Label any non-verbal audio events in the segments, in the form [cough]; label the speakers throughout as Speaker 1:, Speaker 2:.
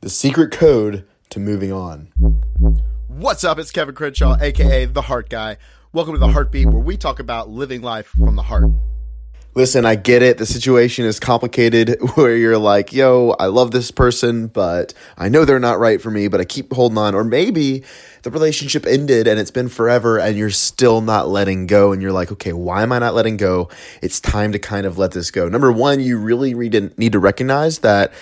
Speaker 1: the secret code to moving on.
Speaker 2: What's up? It's Kevin Crenshaw, aka The Heart Guy. Welcome to The Heartbeat, where we talk about living life from the heart.
Speaker 1: Listen, I get it. The situation is complicated [laughs] where you're like, yo, I love this person, but I know they're not right for me, but I keep holding on. Or maybe the relationship ended and it's been forever and you're still not letting go. And you're like, okay, why am I not letting go? It's time to kind of let this go. Number one, you really need to recognize that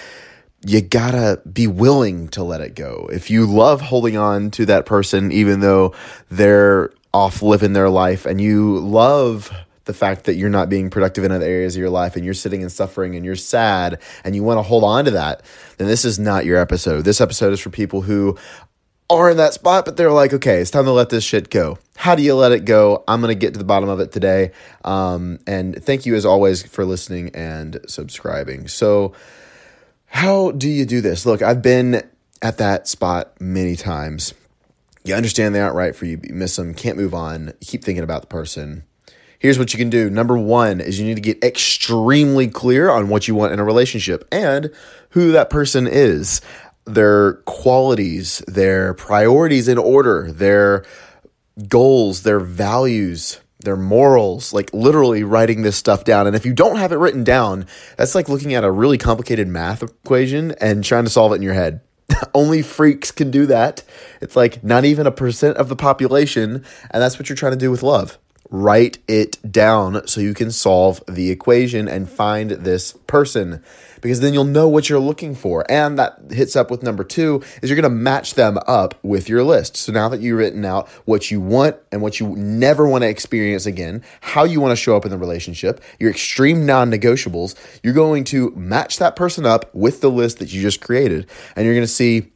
Speaker 1: you gotta be willing to let it go. If you love holding on to that person, even though they're off living their life, and you love the fact that you're not being productive in other areas of your life and you're sitting and suffering and you're sad and you want to hold on to that, then this is not your episode. This episode is for people who are in that spot, but they're like, okay, it's time to let this shit go. How do you let it go? I'm going to get to the bottom of it today. Um, and thank you, as always, for listening and subscribing. So, how do you do this? Look, I've been at that spot many times. You understand they aren't right for you, you miss them, can't move on, you keep thinking about the person. Here's what you can do. Number one is you need to get extremely clear on what you want in a relationship and who that person is, their qualities, their priorities in order, their goals, their values, their morals, like literally writing this stuff down. And if you don't have it written down, that's like looking at a really complicated math equation and trying to solve it in your head. [laughs] Only freaks can do that. It's like not even a percent of the population. And that's what you're trying to do with love write it down so you can solve the equation and find this person. Because then you'll know what you're looking for. And that hits up with number two is you're going to match them up with your list. So now that you've written out what you want and what you never want to experience again how you want to show up in the relationship your extreme non-negotiables you're going to match that person up with the list that you just created. And you're going to see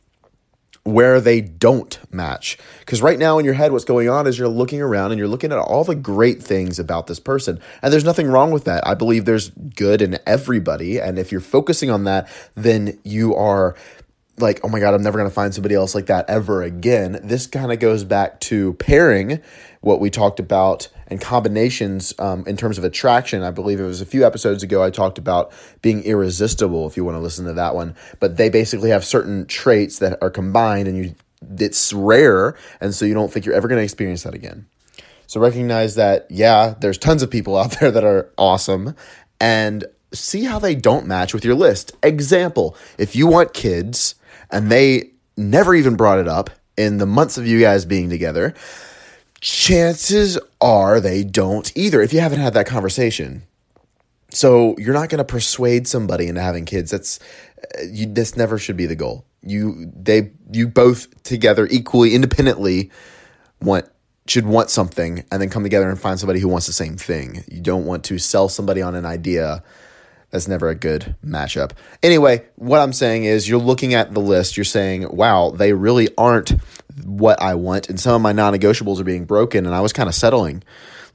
Speaker 1: where they don't match. Because right now in your head, what's going on is you're looking around and you're looking at all the great things about this person. And there's nothing wrong with that. I believe there's good in everybody. And if you're focusing on that, then you are like, oh my God, I'm never going to find somebody else like that ever again. This kind of goes back to pairing, what we talked about and combinations um, in terms of attraction. I believe it was a few episodes ago I talked about being irresistible. If you want to listen to that one, but they basically have certain traits that are combined, and you it's rare, and so you don't think you're ever going to experience that again. So recognize that yeah, there's tons of people out [laughs] there that are awesome, and see how they don't match with your list. Example: if you want kids and they never even brought it up in the months of you guys being together chances are they don't either if you haven't had that conversation. So you're not going to persuade somebody into having kids. That's uh, you, this never should be the goal. You they you both together equally independently want should want something and then come together and find somebody who wants the same thing. You don't want to sell somebody on an idea. That's never a good matchup. Anyway, what I'm saying is you're looking at the list, you're saying, "Wow, they really aren't what I want, and some of my non negotiables are being broken, and I was kind of settling.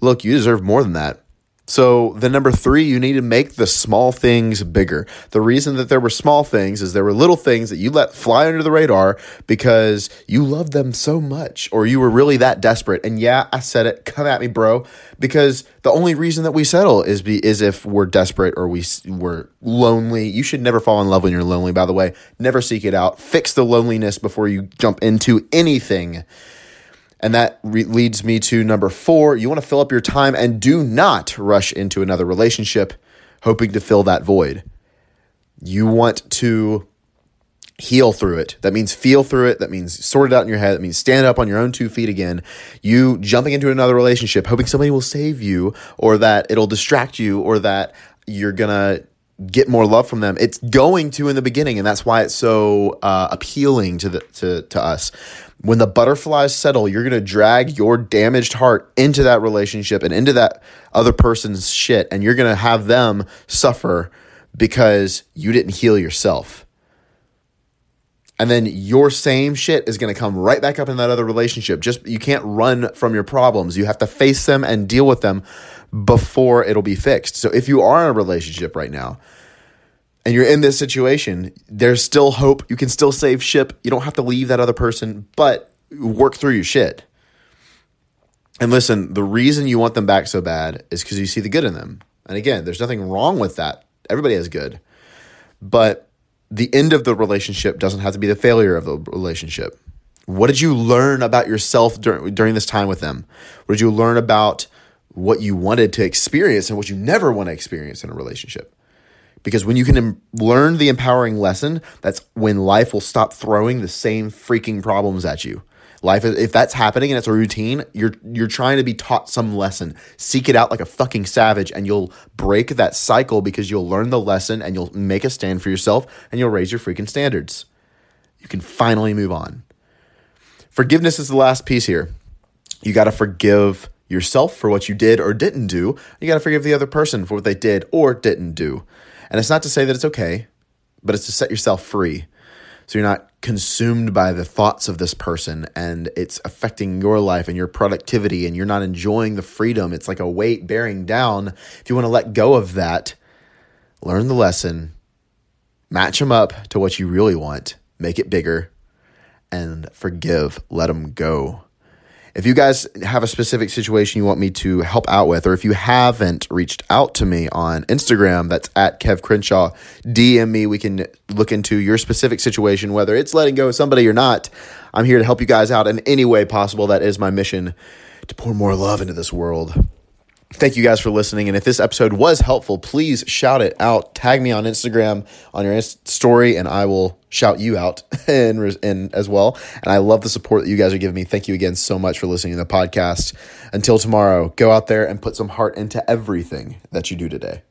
Speaker 1: Look, you deserve more than that. So, the number three, you need to make the small things bigger. The reason that there were small things is there were little things that you let fly under the radar because you loved them so much or you were really that desperate. And yeah, I said it, come at me, bro, because the only reason that we settle is be, is if we're desperate or we, we're lonely. You should never fall in love when you're lonely, by the way. Never seek it out. Fix the loneliness before you jump into anything. And that re- leads me to number four. You want to fill up your time and do not rush into another relationship hoping to fill that void. You want to heal through it. That means feel through it. That means sort it out in your head. That means stand up on your own two feet again. You jumping into another relationship, hoping somebody will save you or that it'll distract you or that you're going to get more love from them. It's going to in the beginning, and that's why it's so uh, appealing to the to to us. When the butterflies settle, you're gonna drag your damaged heart into that relationship and into that other person's shit, and you're gonna have them suffer because you didn't heal yourself. And then your same shit is going to come right back up in that other relationship. Just you can't run from your problems. You have to face them and deal with them before it'll be fixed. So if you are in a relationship right now and you're in this situation, there's still hope. You can still save ship. You don't have to leave that other person, but work through your shit. And listen, the reason you want them back so bad is because you see the good in them. And again, there's nothing wrong with that. Everybody has good. But the end of the relationship doesn't have to be the failure of the relationship. What did you learn about yourself during, during this time with them? What did you learn about what you wanted to experience and what you never want to experience in a relationship? Because when you can learn the empowering lesson, that's when life will stop throwing the same freaking problems at you. Life, if that's happening and it's a routine, you're you're trying to be taught some lesson. Seek it out like a fucking savage, and you'll break that cycle because you'll learn the lesson and you'll make a stand for yourself and you'll raise your freaking standards. You can finally move on. Forgiveness is the last piece here. You got to forgive yourself for what you did or didn't do. You got to forgive the other person for what they did or didn't do. And it's not to say that it's okay, but it's to set yourself free. So you're not consumed by the thoughts of this person and it's affecting your life and your productivity and you're not enjoying the freedom. It's like a weight bearing down. If you want to let go of that, learn the lesson, match them up to what you really want, make it bigger, and forgive. Let them go. If you guys have a specific situation you want me to help out with, or if you haven't reached out to me on Instagram, that's at Kev Crenshaw, DM me. We can look into your specific situation, whether it's letting go of somebody or not. I'm here to help you guys out in any way possible. That is my mission to pour more love into this world. Thank you guys for listening. And if this episode was helpful, please shout it out. Tag me on Instagram on your story, and I will shout you out [laughs] and, and as well. And I love the support that you guys are giving me. Thank you again so much for listening to the podcast. Until tomorrow, go out there and put some heart into everything that you do today.